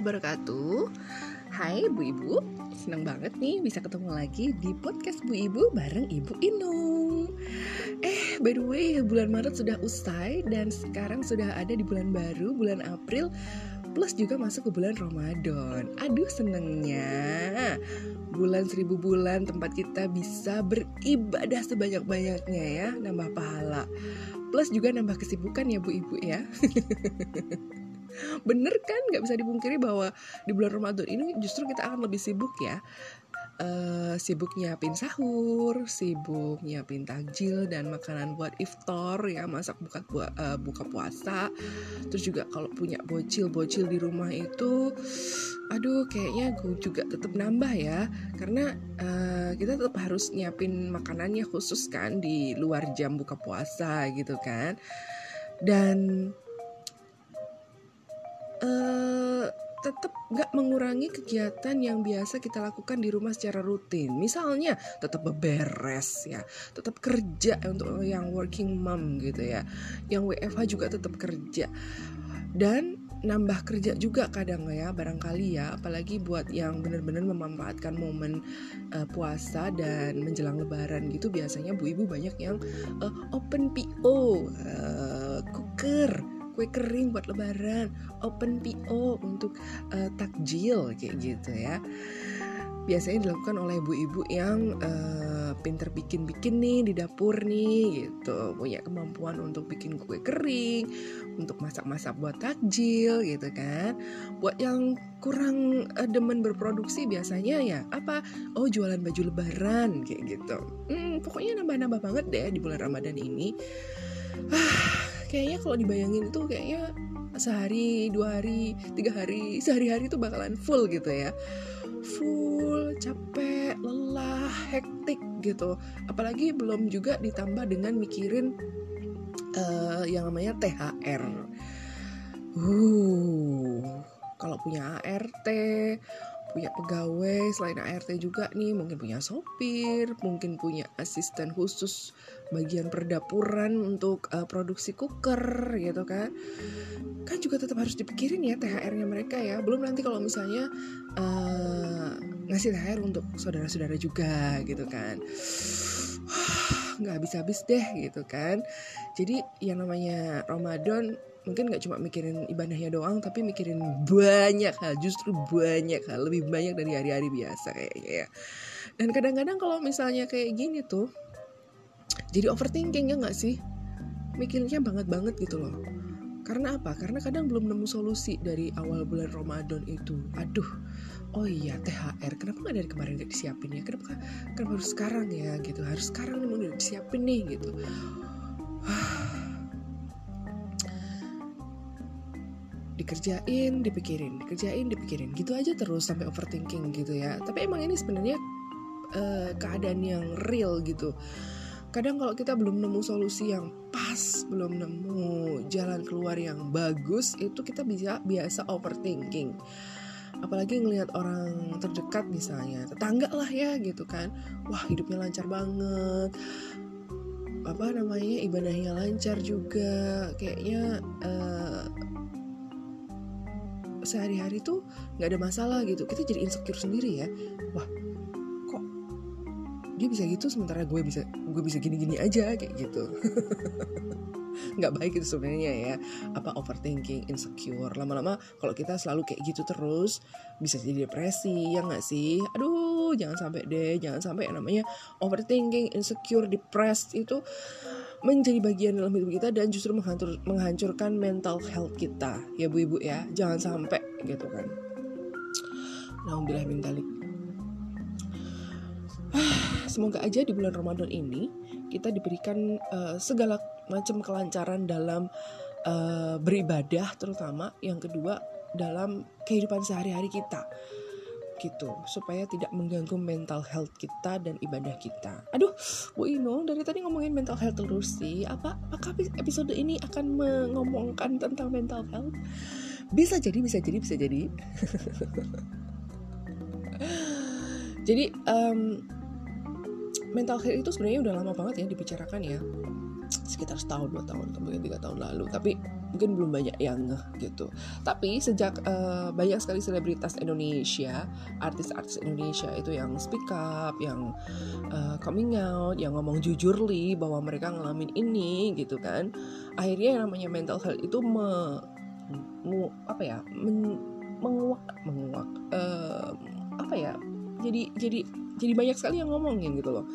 wabarakatuh. Hai Bu Ibu. Senang banget nih bisa ketemu lagi di podcast Bu Ibu bareng Ibu Inung. Eh by the way bulan Maret sudah usai Dan sekarang sudah ada di bulan baru bulan April Plus juga masuk ke bulan Ramadan. Aduh senengnya. Bulan seribu bulan tempat kita bisa beribadah sebanyak-banyaknya ya Nambah pahala. Plus juga nambah kesibukan ya Bu Ibu ya bener kan nggak bisa dipungkiri bahwa di bulan Ramadan ini justru kita akan lebih sibuk ya uh, sibuk nyiapin sahur, sibuk nyiapin takjil dan makanan buat iftar ya, masak buka uh, buka puasa. Terus juga kalau punya bocil-bocil di rumah itu aduh kayaknya gue juga tetap nambah ya karena uh, kita tetap harus nyiapin makanannya khusus kan di luar jam buka puasa gitu kan. Dan tetap nggak mengurangi kegiatan yang biasa kita lakukan di rumah secara rutin. Misalnya tetap beberes ya, tetap kerja untuk yang working mom gitu ya, yang WFH juga tetap kerja. Dan nambah kerja juga kadang ya barangkali ya. Apalagi buat yang benar-benar memanfaatkan momen uh, puasa dan menjelang lebaran gitu biasanya bu ibu banyak yang uh, open PO uh, cooker kue kering buat lebaran, open PO untuk uh, takjil kayak gitu ya. Biasanya dilakukan oleh ibu-ibu yang uh, pinter bikin-bikin nih di dapur nih gitu, punya kemampuan untuk bikin kue kering, untuk masak-masak buat takjil gitu kan. Buat yang kurang uh, demen berproduksi biasanya ya apa? Oh jualan baju lebaran kayak gitu. Hmm, pokoknya nambah-nambah banget deh di bulan Ramadan ini. Ah, kayaknya kalau dibayangin itu kayaknya sehari dua hari tiga hari sehari-hari itu bakalan full gitu ya. Full capek lelah hektik gitu. Apalagi belum juga ditambah dengan mikirin uh, yang namanya THR uh kalau punya ART punya pegawai selain ART juga nih mungkin punya sopir mungkin punya asisten khusus bagian perdapuran untuk uh, produksi cooker gitu kan. Kan juga tetap harus dipikirin ya THR-nya mereka ya. Belum nanti kalau misalnya uh, ngasih THR untuk saudara-saudara juga gitu kan. Nggak habis-habis deh gitu kan. Jadi yang namanya Ramadan mungkin nggak cuma mikirin ibadahnya doang tapi mikirin banyak hal justru banyak hal lebih banyak dari hari-hari biasa kayaknya ya dan kadang-kadang kalau misalnya kayak gini tuh jadi overthinking ya nggak sih mikirnya banget banget gitu loh karena apa? Karena kadang belum nemu solusi dari awal bulan Ramadan itu. Aduh, oh iya THR. Kenapa nggak dari kemarin nggak disiapin ya? Kenapa, kenapa harus sekarang ya? Gitu. Harus sekarang nih mau disiapin nih gitu. Dikerjain, dipikirin, dikerjain, dipikirin, gitu aja terus sampai overthinking gitu ya. Tapi emang ini sebenarnya uh, keadaan yang real gitu. Kadang kalau kita belum nemu solusi yang pas, belum nemu jalan keluar yang bagus, itu kita bisa biasa overthinking. Apalagi ngelihat orang terdekat misalnya, tetangga lah ya gitu kan. Wah, hidupnya lancar banget apa namanya ibadahnya lancar juga kayaknya uh, sehari-hari tuh nggak ada masalah gitu. Kita jadi insecure sendiri ya. Wah kok dia bisa gitu sementara gue bisa gue bisa gini-gini aja kayak gitu. Nggak baik itu sebenarnya ya. Apa overthinking insecure. Lama-lama kalau kita selalu kayak gitu terus bisa jadi depresi ya nggak sih? Aduh jangan sampai deh. Jangan sampai yang namanya overthinking insecure depressed itu menjadi bagian dalam hidup kita dan justru menghancur, menghancurkan mental health kita. Ya bu ibu ya. Jangan sampai gitu kan. Alhamdulillah mintalik semoga aja di bulan Ramadan ini kita diberikan uh, segala macam kelancaran dalam uh, beribadah terutama. Yang kedua dalam kehidupan sehari-hari kita gitu supaya tidak mengganggu mental health kita dan ibadah kita. Aduh, Bu Ino dari tadi ngomongin mental health terus sih. Apa apakah episode ini akan mengomongkan tentang mental health? Bisa jadi, bisa jadi, bisa jadi. jadi um, mental health itu sebenarnya udah lama banget ya dibicarakan ya sekitar setahun dua tahun kemudian tiga tahun lalu. Tapi mungkin belum banyak yang gitu. Tapi sejak uh, banyak sekali selebritas Indonesia artis-artis Indonesia itu yang speak up yang uh, coming out yang ngomong jujur li bahwa mereka ngalamin ini gitu kan akhirnya yang namanya mental health itu me, mu, apa ya men, menguak menguak uh, apa ya jadi jadi jadi banyak sekali yang ngomongin gitu loh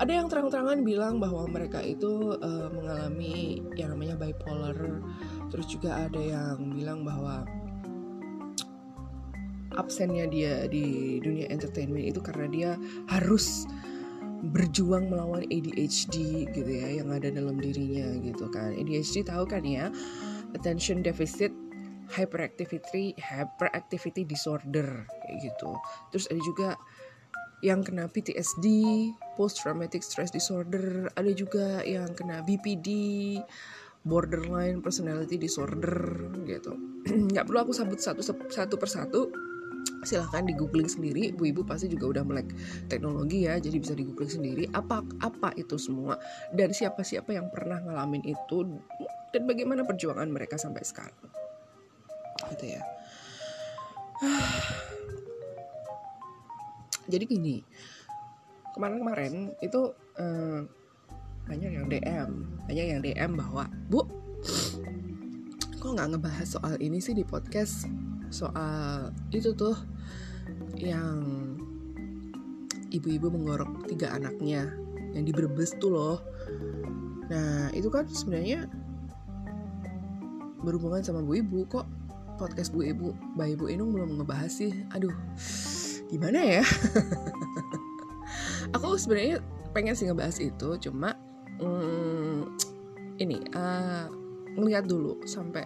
ada yang terang-terangan bilang bahwa mereka itu uh, mengalami yang namanya bipolar. Terus juga ada yang bilang bahwa absennya dia di dunia entertainment itu karena dia harus berjuang melawan ADHD gitu ya yang ada dalam dirinya gitu kan. ADHD tahu kan ya? Attention deficit hyperactivity hyperactivity disorder gitu. Terus ada juga yang kena PTSD, post traumatic stress disorder, ada juga yang kena BPD, borderline personality disorder gitu. Nggak perlu aku sebut satu satu persatu. Silahkan di googling sendiri, bu ibu pasti juga udah melek teknologi ya, jadi bisa di googling sendiri apa apa itu semua dan siapa siapa yang pernah ngalamin itu dan bagaimana perjuangan mereka sampai sekarang, gitu ya. jadi gini kemarin-kemarin itu eh, banyak yang DM banyak yang DM bahwa bu kok nggak ngebahas soal ini sih di podcast? Soal itu tuh yang ibu-ibu menggorok tiga anaknya yang di Brebes tuh loh. Nah itu kan sebenarnya berhubungan sama bu ibu kok podcast bu ibu mbak ibu Inung belum ngebahas sih? Aduh gimana ya? Aku sebenarnya pengen sih ngebahas itu cuma hmm, ini uh, dulu sampai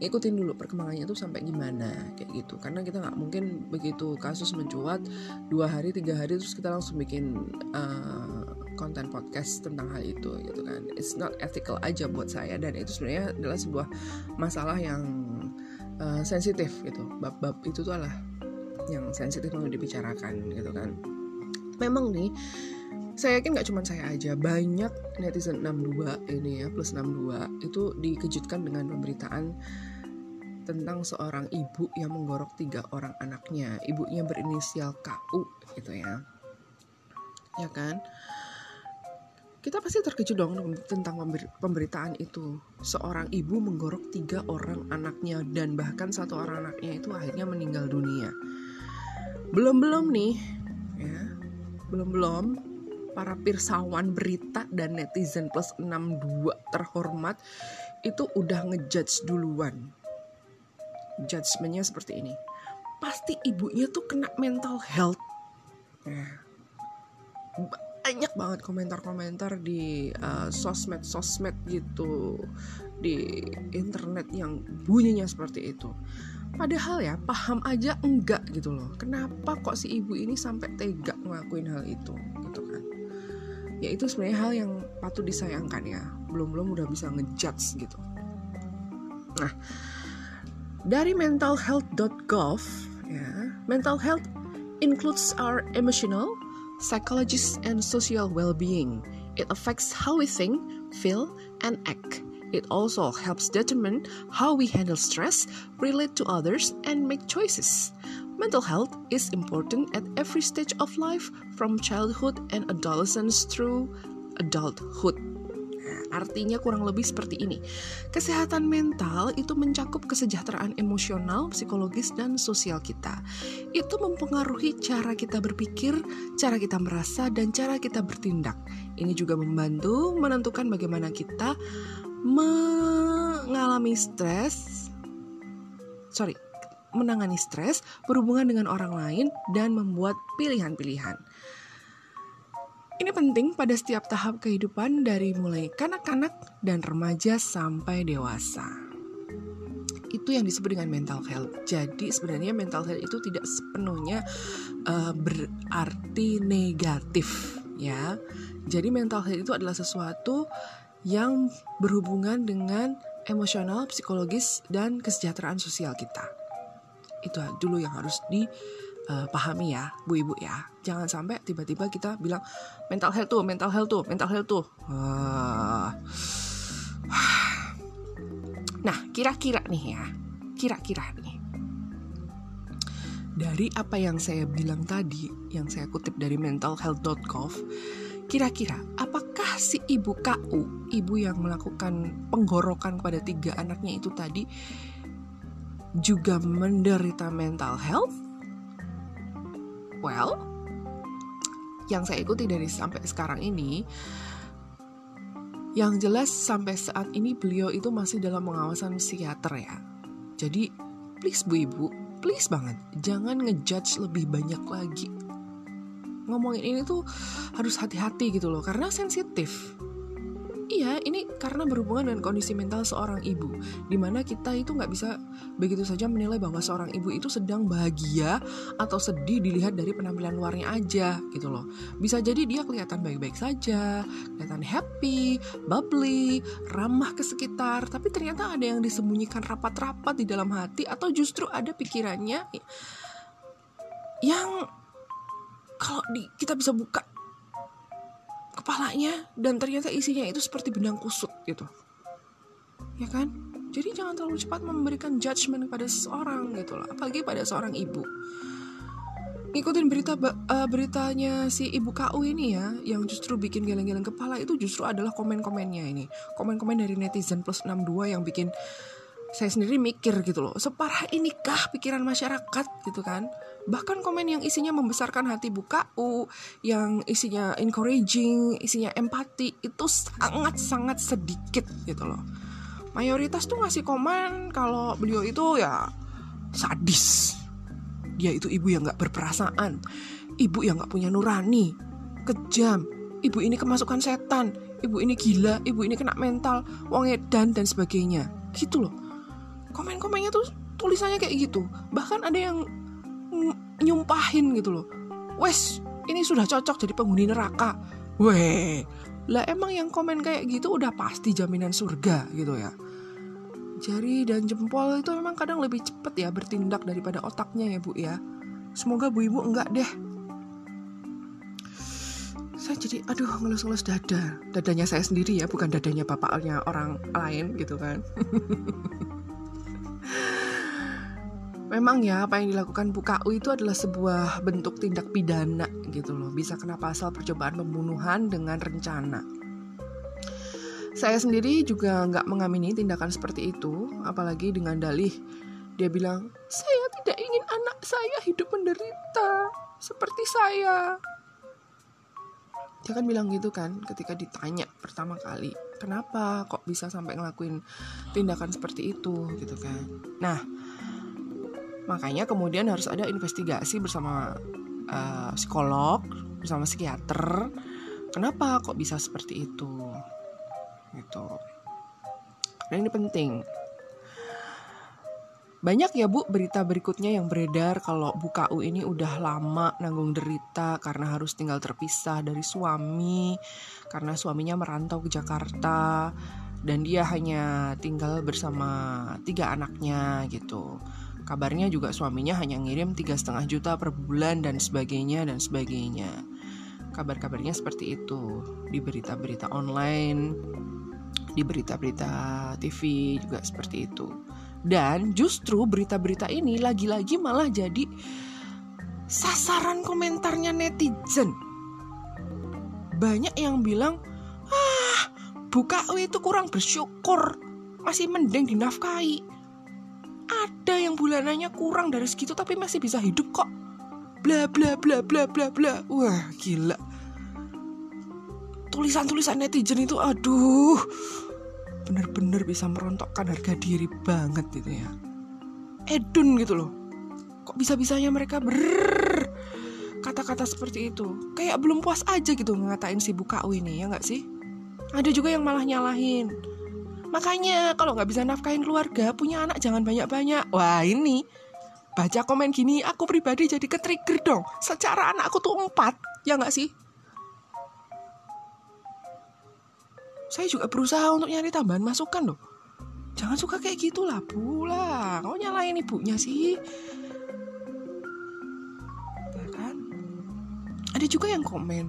ngikutin dulu perkembangannya tuh sampai gimana kayak gitu. Karena kita nggak mungkin begitu kasus mencuat dua hari tiga hari terus kita langsung bikin uh, konten podcast tentang hal itu gitu kan. It's not ethical aja buat saya dan itu sebenarnya adalah sebuah masalah yang uh, sensitif gitu. Bab-bab itu tuh adalah yang sensitif untuk dibicarakan gitu kan. Memang nih saya yakin gak cuma saya aja banyak netizen 62 ini ya plus 62 itu dikejutkan dengan pemberitaan tentang seorang ibu yang menggorok tiga orang anaknya. Ibunya berinisial KU gitu ya. Ya kan? Kita pasti terkejut dong tentang pemberitaan itu. Seorang ibu menggorok tiga orang anaknya dan bahkan satu orang anaknya itu akhirnya meninggal dunia belum-belum nih. Ya. Belum-belum. Para pirsawan berita dan netizen plus 62 terhormat itu udah ngejudge duluan. Judgementnya seperti ini. Pasti ibunya tuh kena mental health. Ya. banyak banget komentar-komentar di uh, sosmed-sosmed gitu di internet yang bunyinya seperti itu Padahal ya paham aja enggak gitu loh. Kenapa kok si ibu ini sampai tega ngelakuin hal itu gitu kan? Ya itu sebenarnya hal yang patut disayangkan ya. Belum-belum udah bisa ngejudge gitu. Nah, dari mentalhealth.gov ya, mental health includes our emotional, psychologist and social well-being. It affects how we think, feel, and act. It also helps determine how we handle stress, relate to others, and make choices. Mental health is important at every stage of life, from childhood and adolescence through adulthood. Artinya kurang lebih seperti ini. Kesehatan mental itu mencakup kesejahteraan emosional, psikologis, dan sosial kita. Itu mempengaruhi cara kita berpikir, cara kita merasa, dan cara kita bertindak. Ini juga membantu menentukan bagaimana kita mengalami stres sorry menangani stres berhubungan dengan orang lain dan membuat pilihan-pilihan ini penting pada setiap tahap kehidupan dari mulai kanak-kanak dan remaja sampai dewasa itu yang disebut dengan mental health. Jadi sebenarnya mental health itu tidak sepenuhnya uh, berarti negatif ya. Jadi mental health itu adalah sesuatu yang berhubungan dengan emosional, psikologis, dan kesejahteraan sosial kita. Itu dulu yang harus di uh, pahami ya, bu ibu ya. Jangan sampai tiba-tiba kita bilang mental health tuh, mental health tuh, mental health tuh. Uh, nah, kira-kira nih ya, kira-kira nih. Dari apa yang saya bilang tadi, yang saya kutip dari mentalhealth.gov, kira-kira apakah si ibu KU, ibu yang melakukan penggorokan pada tiga anaknya itu tadi, juga menderita mental health? Well, yang saya ikuti dari sampai sekarang ini, yang jelas sampai saat ini beliau itu masih dalam pengawasan psikiater ya. Jadi, please bu ibu, please banget, jangan ngejudge lebih banyak lagi. Ngomongin ini tuh harus hati-hati gitu loh, karena sensitif Iya, ini karena berhubungan dengan kondisi mental seorang ibu, di mana kita itu nggak bisa begitu saja menilai bahwa seorang ibu itu sedang bahagia atau sedih dilihat dari penampilan luarnya aja, gitu loh. Bisa jadi dia kelihatan baik-baik saja, kelihatan happy, bubbly, ramah ke sekitar, tapi ternyata ada yang disembunyikan rapat-rapat di dalam hati atau justru ada pikirannya yang kalau di, kita bisa buka kepalanya dan ternyata isinya itu seperti benang kusut gitu. Ya kan? Jadi jangan terlalu cepat memberikan judgement kepada seseorang gitu loh. Apalagi pada seorang ibu. Ngikutin berita uh, beritanya si ibu KU ini ya yang justru bikin geleng-geleng kepala itu justru adalah komen-komennya ini. Komen-komen dari netizen plus 62 yang bikin saya sendiri mikir gitu loh separah inikah pikiran masyarakat gitu kan. Bahkan komen yang isinya membesarkan hati buka u yang isinya encouraging isinya empati itu sangat sangat sedikit gitu loh. Mayoritas tuh ngasih komen kalau beliau itu ya sadis. Dia itu ibu yang nggak berperasaan ibu yang nggak punya nurani kejam. Ibu ini kemasukan setan ibu ini gila ibu ini kena mental wong edan dan sebagainya. Gitu loh komen-komennya tuh tulisannya kayak gitu. Bahkan ada yang nyumpahin gitu loh. Wes ini sudah cocok jadi penghuni neraka. Weh lah emang yang komen kayak gitu udah pasti jaminan surga gitu ya. Jari dan jempol itu memang kadang lebih cepet ya bertindak daripada otaknya ya bu ya. Semoga bu ibu enggak deh. Saya jadi aduh ngelus-ngelus dada. Dadanya saya sendiri ya bukan dadanya bapaknya orang lain gitu kan memang ya apa yang dilakukan Bu KU itu adalah sebuah bentuk tindak pidana gitu loh. Bisa kena pasal percobaan pembunuhan dengan rencana. Saya sendiri juga nggak mengamini tindakan seperti itu, apalagi dengan dalih dia bilang, saya tidak ingin anak saya hidup menderita seperti saya. Dia kan bilang gitu kan ketika ditanya pertama kali, kenapa kok bisa sampai ngelakuin tindakan seperti itu gitu kan. Nah, Makanya kemudian harus ada investigasi bersama uh, psikolog, bersama psikiater. Kenapa kok bisa seperti itu? Gitu. Dan ini penting. Banyak ya Bu berita berikutnya yang beredar kalau Bu KU ini udah lama nanggung derita karena harus tinggal terpisah dari suami karena suaminya merantau ke Jakarta dan dia hanya tinggal bersama tiga anaknya gitu. Kabarnya juga suaminya hanya ngirim tiga setengah juta per bulan dan sebagainya dan sebagainya. Kabar-kabarnya seperti itu di berita-berita online, di berita-berita TV juga seperti itu. Dan justru berita-berita ini lagi-lagi malah jadi sasaran komentarnya netizen. Banyak yang bilang, ah, buka itu kurang bersyukur, masih mending dinafkahi ada yang bulanannya kurang dari segitu tapi masih bisa hidup kok. Bla bla bla bla bla bla. Wah gila. Tulisan-tulisan netizen itu aduh. Bener-bener bisa merontokkan harga diri banget gitu ya. Edun gitu loh. Kok bisa-bisanya mereka ber kata-kata seperti itu. Kayak belum puas aja gitu ngatain si Bukau ini ya nggak sih? Ada juga yang malah nyalahin Makanya kalau nggak bisa nafkahin keluarga, punya anak jangan banyak-banyak. Wah ini, baca komen gini, aku pribadi jadi ke-trigger dong. Secara anakku tuh empat, ya nggak sih? Saya juga berusaha untuk nyari tambahan masukan loh. Jangan suka kayak Bu lah. Kau nyalain ibunya sih. Ada juga yang komen,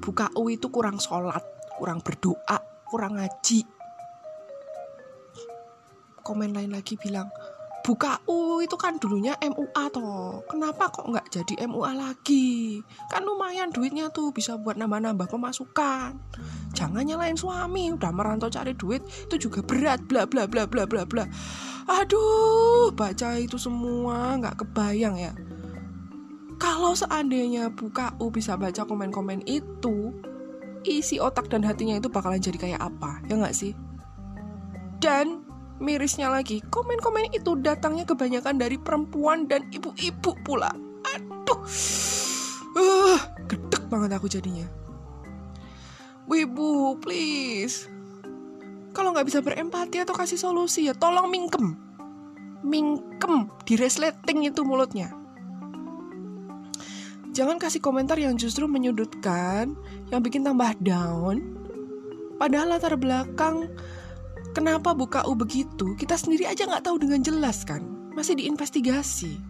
buka U itu kurang sholat, kurang berdoa, kurang ngaji. Komen lain lagi bilang, buka U itu kan dulunya MUA toh. Kenapa kok nggak jadi MUA lagi? Kan lumayan duitnya tuh bisa buat nambah-nambah pemasukan. Jangan nyalain suami, udah merantau cari duit itu juga berat bla bla bla bla bla bla. Aduh, baca itu semua nggak kebayang ya. Kalau seandainya buka U bisa baca komen-komen itu, isi otak dan hatinya itu bakalan jadi kayak apa, ya nggak sih? Dan mirisnya lagi, komen-komen itu datangnya kebanyakan dari perempuan dan ibu-ibu pula. Aduh, uh, gedek banget aku jadinya. Wibu, please. Kalau nggak bisa berempati atau kasih solusi ya tolong mingkem. Mingkem, diresleting itu mulutnya. Jangan kasih komentar yang justru menyudutkan, yang bikin tambah down. Padahal latar belakang kenapa buka U begitu, kita sendiri aja nggak tahu dengan jelas kan. Masih diinvestigasi.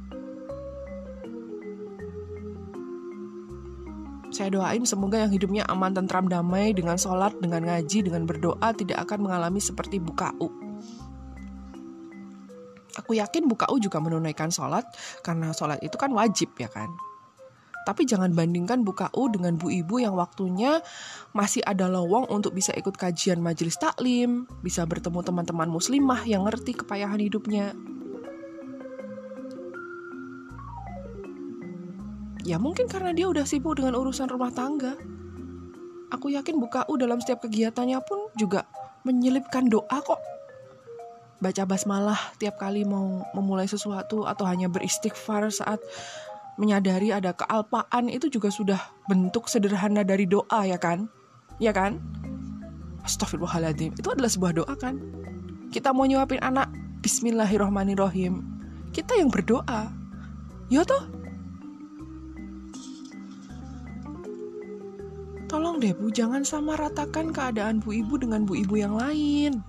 Saya doain semoga yang hidupnya aman, tentram, damai, dengan sholat, dengan ngaji, dengan berdoa, tidak akan mengalami seperti buka U. Aku yakin buka U juga menunaikan sholat, karena sholat itu kan wajib ya kan. Tapi jangan bandingkan buka U dengan Bu Ibu yang waktunya masih ada lowong untuk bisa ikut kajian majelis taklim, bisa bertemu teman-teman muslimah yang ngerti kepayahan hidupnya. Ya mungkin karena dia udah sibuk dengan urusan rumah tangga. Aku yakin buka U dalam setiap kegiatannya pun juga menyelipkan doa kok. Baca basmalah tiap kali mau memulai sesuatu atau hanya beristighfar saat menyadari ada kealpaan itu juga sudah bentuk sederhana dari doa ya kan? Ya kan? Astagfirullahaladzim. Itu adalah sebuah doa kan? Kita mau nyuapin anak Bismillahirrohmanirrohim. Kita yang berdoa. Ya toh? Tolong deh Bu, jangan sama ratakan keadaan Bu Ibu dengan Bu Ibu yang lain.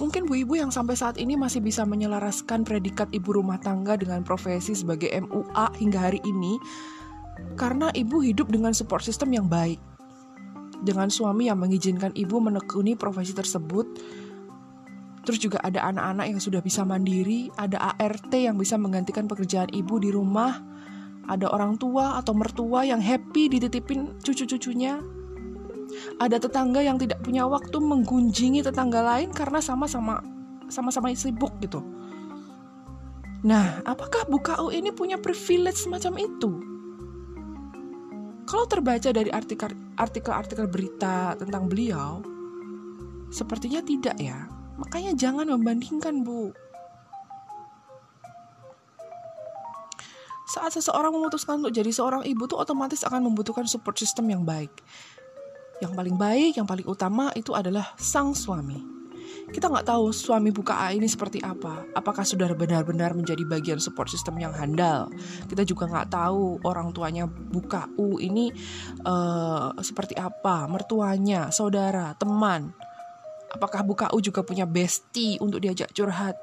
Mungkin bu ibu yang sampai saat ini masih bisa menyelaraskan predikat ibu rumah tangga dengan profesi sebagai MUA hingga hari ini karena ibu hidup dengan support system yang baik. Dengan suami yang mengizinkan ibu menekuni profesi tersebut, terus juga ada anak-anak yang sudah bisa mandiri, ada ART yang bisa menggantikan pekerjaan ibu di rumah, ada orang tua atau mertua yang happy dititipin cucu-cucunya, ada tetangga yang tidak punya waktu menggunjingi tetangga lain karena sama-sama sama-sama sibuk gitu. Nah, apakah Bukau ini punya privilege semacam itu? Kalau terbaca dari artikel-artikel berita tentang beliau, sepertinya tidak ya. Makanya jangan membandingkan, Bu. Saat seseorang memutuskan untuk jadi seorang ibu tuh otomatis akan membutuhkan support system yang baik. Yang paling baik, yang paling utama itu adalah sang suami. Kita nggak tahu suami buka A ini seperti apa. Apakah sudah benar-benar menjadi bagian support system yang handal? Kita juga nggak tahu orang tuanya buka U ini uh, seperti apa, mertuanya, saudara, teman. Apakah buka U juga punya bestie untuk diajak curhat?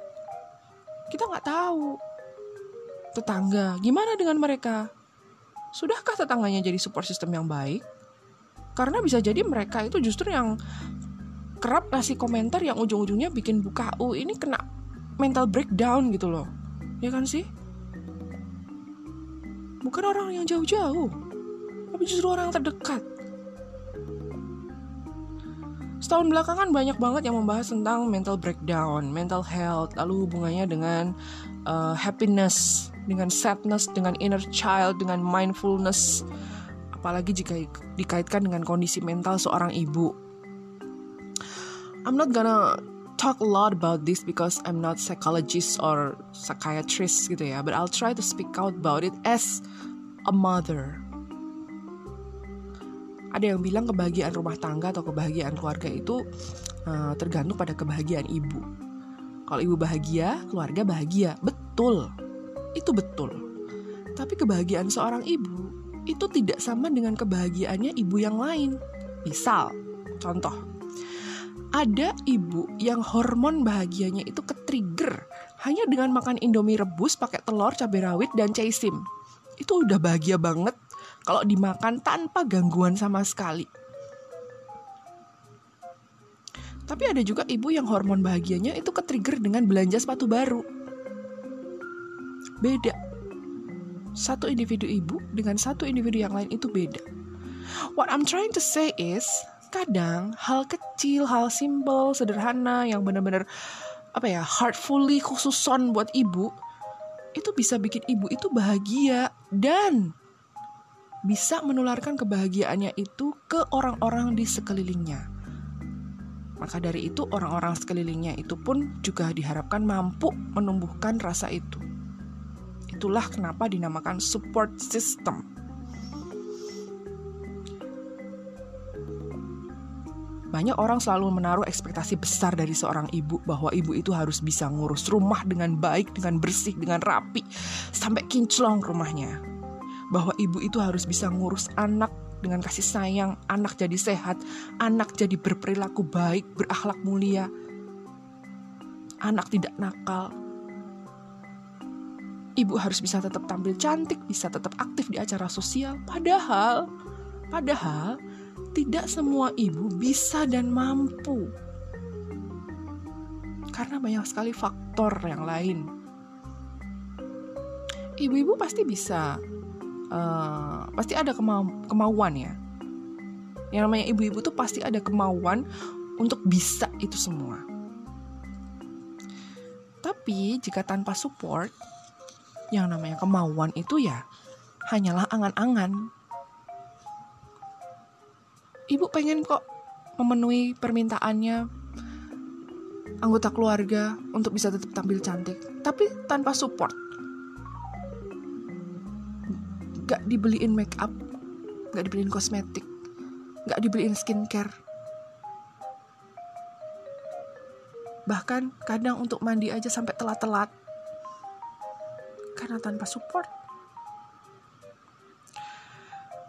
Kita nggak tahu. Tetangga, gimana dengan mereka? Sudahkah tetangganya jadi support system yang baik? Karena bisa jadi mereka itu justru yang kerap ngasih komentar yang ujung-ujungnya bikin buka u. Ini kena mental breakdown gitu loh. Ya kan sih? Bukan orang yang jauh-jauh tapi justru orang terdekat. Setahun belakangan banyak banget yang membahas tentang mental breakdown mental health lalu hubungannya dengan uh, happiness dengan sadness dengan inner child dengan mindfulness apalagi jika dikaitkan dengan kondisi mental seorang ibu. I'm not gonna talk a lot about this because I'm not psychologist or psychiatrist gitu ya, but I'll try to speak out about it as a mother. Ada yang bilang kebahagiaan rumah tangga atau kebahagiaan keluarga itu uh, tergantung pada kebahagiaan ibu. Kalau ibu bahagia, keluarga bahagia. Betul. Itu betul. Tapi kebahagiaan seorang ibu itu tidak sama dengan kebahagiaannya ibu yang lain. Misal, contoh, ada ibu yang hormon bahagianya itu ke-trigger hanya dengan makan indomie rebus pakai telur, cabai rawit, dan caisim. itu udah bahagia banget kalau dimakan tanpa gangguan sama sekali. Tapi ada juga ibu yang hormon bahagianya itu ke-trigger dengan belanja sepatu baru. Beda. Satu individu ibu dengan satu individu yang lain itu beda. What I'm trying to say is, kadang hal kecil, hal simple, sederhana yang benar-benar apa ya, heartfully khususon buat ibu itu bisa bikin ibu itu bahagia dan bisa menularkan kebahagiaannya itu ke orang-orang di sekelilingnya. Maka dari itu orang-orang sekelilingnya itu pun juga diharapkan mampu menumbuhkan rasa itu. Itulah kenapa dinamakan support system. Banyak orang selalu menaruh ekspektasi besar dari seorang ibu bahwa ibu itu harus bisa ngurus rumah dengan baik, dengan bersih, dengan rapi, sampai kinclong rumahnya bahwa ibu itu harus bisa ngurus anak dengan kasih sayang, anak jadi sehat, anak jadi berperilaku baik, berakhlak mulia, anak tidak nakal. Ibu harus bisa tetap tampil cantik, bisa tetap aktif di acara sosial. Padahal, padahal tidak semua ibu bisa dan mampu. Karena banyak sekali faktor yang lain. Ibu-ibu pasti bisa uh, pasti ada kemau kemauan ya yang namanya ibu-ibu tuh pasti ada kemauan untuk bisa itu semua tapi jika tanpa support yang namanya kemauan itu ya hanyalah angan-angan. Ibu pengen kok memenuhi permintaannya anggota keluarga untuk bisa tetap tampil cantik tapi tanpa support. Gak dibeliin make up gak dibeliin kosmetik gak dibeliin skincare. Bahkan kadang untuk mandi aja sampai telat-telat karena tanpa support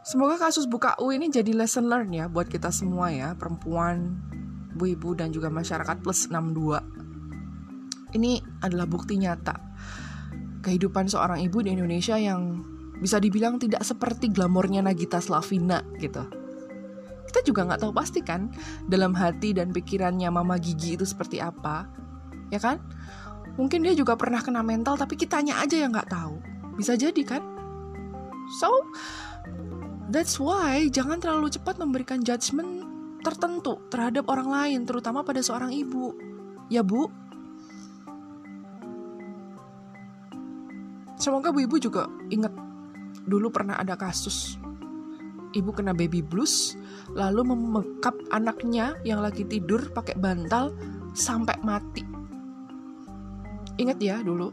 Semoga kasus buka U ini jadi lesson learn ya buat kita semua ya, perempuan, ibu-ibu dan juga masyarakat plus 62. Ini adalah bukti nyata kehidupan seorang ibu di Indonesia yang bisa dibilang tidak seperti glamornya Nagita Slavina gitu. Kita juga nggak tahu pasti kan dalam hati dan pikirannya Mama Gigi itu seperti apa, ya kan? Mungkin dia juga pernah kena mental tapi kitanya aja yang nggak tahu. Bisa jadi kan? So, that's why jangan terlalu cepat memberikan judgement tertentu terhadap orang lain, terutama pada seorang ibu. Ya bu, semoga bu ibu juga ingat dulu pernah ada kasus ibu kena baby blues lalu memekap anaknya yang lagi tidur pakai bantal sampai mati. Ingat ya dulu.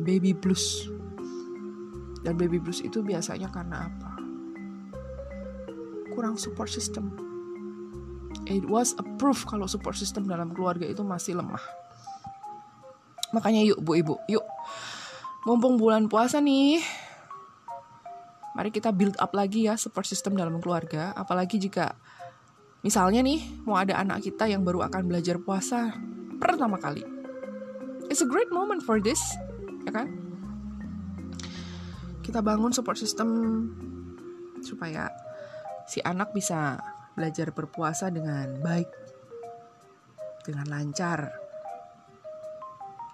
Baby blues. Dan baby blues itu biasanya karena apa? Kurang support system. It was a proof kalau support system dalam keluarga itu masih lemah. Makanya yuk bu ibu, yuk mumpung bulan puasa nih, mari kita build up lagi ya support system dalam keluarga. Apalagi jika misalnya nih mau ada anak kita yang baru akan belajar puasa pertama kali. It's a great moment for this, ya kan? Kita bangun support system supaya si anak bisa belajar berpuasa dengan baik, dengan lancar,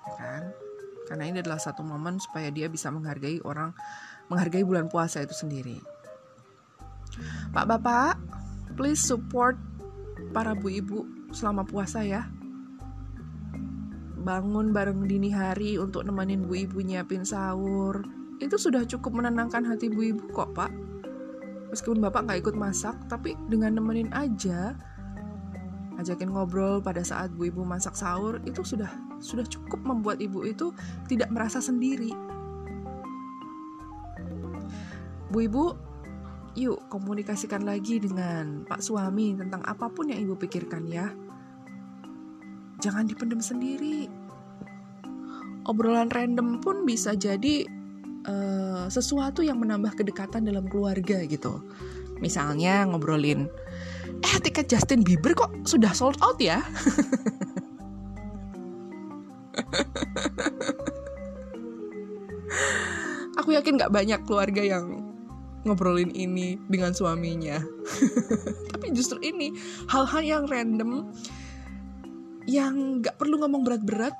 ya kan? Karena ini adalah satu momen supaya dia bisa menghargai orang, menghargai bulan puasa itu sendiri. Pak Bapak, please support para bu ibu selama puasa ya. Bangun bareng dini hari untuk nemenin bu ibu nyiapin sahur. Itu sudah cukup menenangkan hati bu ibu kok pak. Meskipun bapak nggak ikut masak, tapi dengan nemenin aja, ajakin ngobrol pada saat bu ibu masak sahur, itu sudah sudah cukup membuat ibu itu tidak merasa sendiri. Bu ibu, yuk komunikasikan lagi dengan Pak suami tentang apa pun yang ibu pikirkan ya. Jangan dipendam sendiri. Obrolan random pun bisa jadi uh, sesuatu yang menambah kedekatan dalam keluarga gitu. Misalnya ngobrolin, eh tiket Justin Bieber kok sudah sold out ya? aku yakin gak banyak keluarga yang ngobrolin ini dengan suaminya tapi justru ini hal-hal yang random yang gak perlu ngomong berat-berat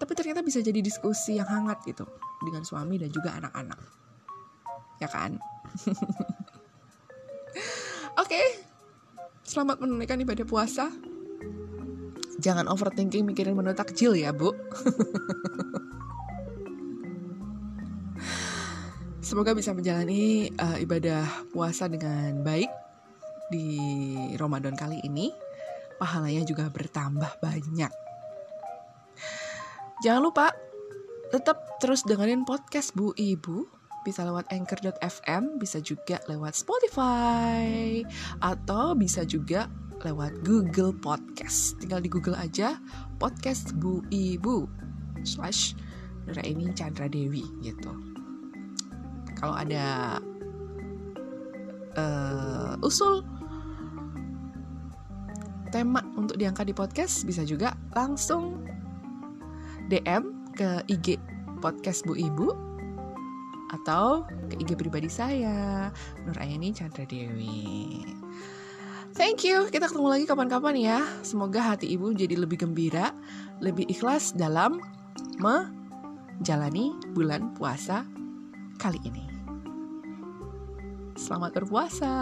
tapi ternyata bisa jadi diskusi yang hangat gitu dengan suami dan juga anak-anak ya kan oke okay. selamat menunaikan ibadah puasa jangan overthinking mikirin menu takjil ya bu Semoga bisa menjalani uh, ibadah puasa dengan baik di Ramadan kali ini. Pahalanya juga bertambah banyak. Jangan lupa tetap terus dengerin podcast Bu Ibu bisa lewat anchor.fm, bisa juga lewat Spotify, atau bisa juga lewat Google Podcast. Tinggal di Google aja podcast Bu Ibu slash Nuraini Chandra Dewi gitu kalau ada uh, usul tema untuk diangkat di podcast bisa juga langsung DM ke IG podcast Bu Ibu atau ke IG pribadi saya Nur Ayani Chandra Dewi. Thank you. Kita ketemu lagi kapan-kapan ya. Semoga hati ibu jadi lebih gembira, lebih ikhlas dalam menjalani bulan puasa kali ini. Selamat berpuasa.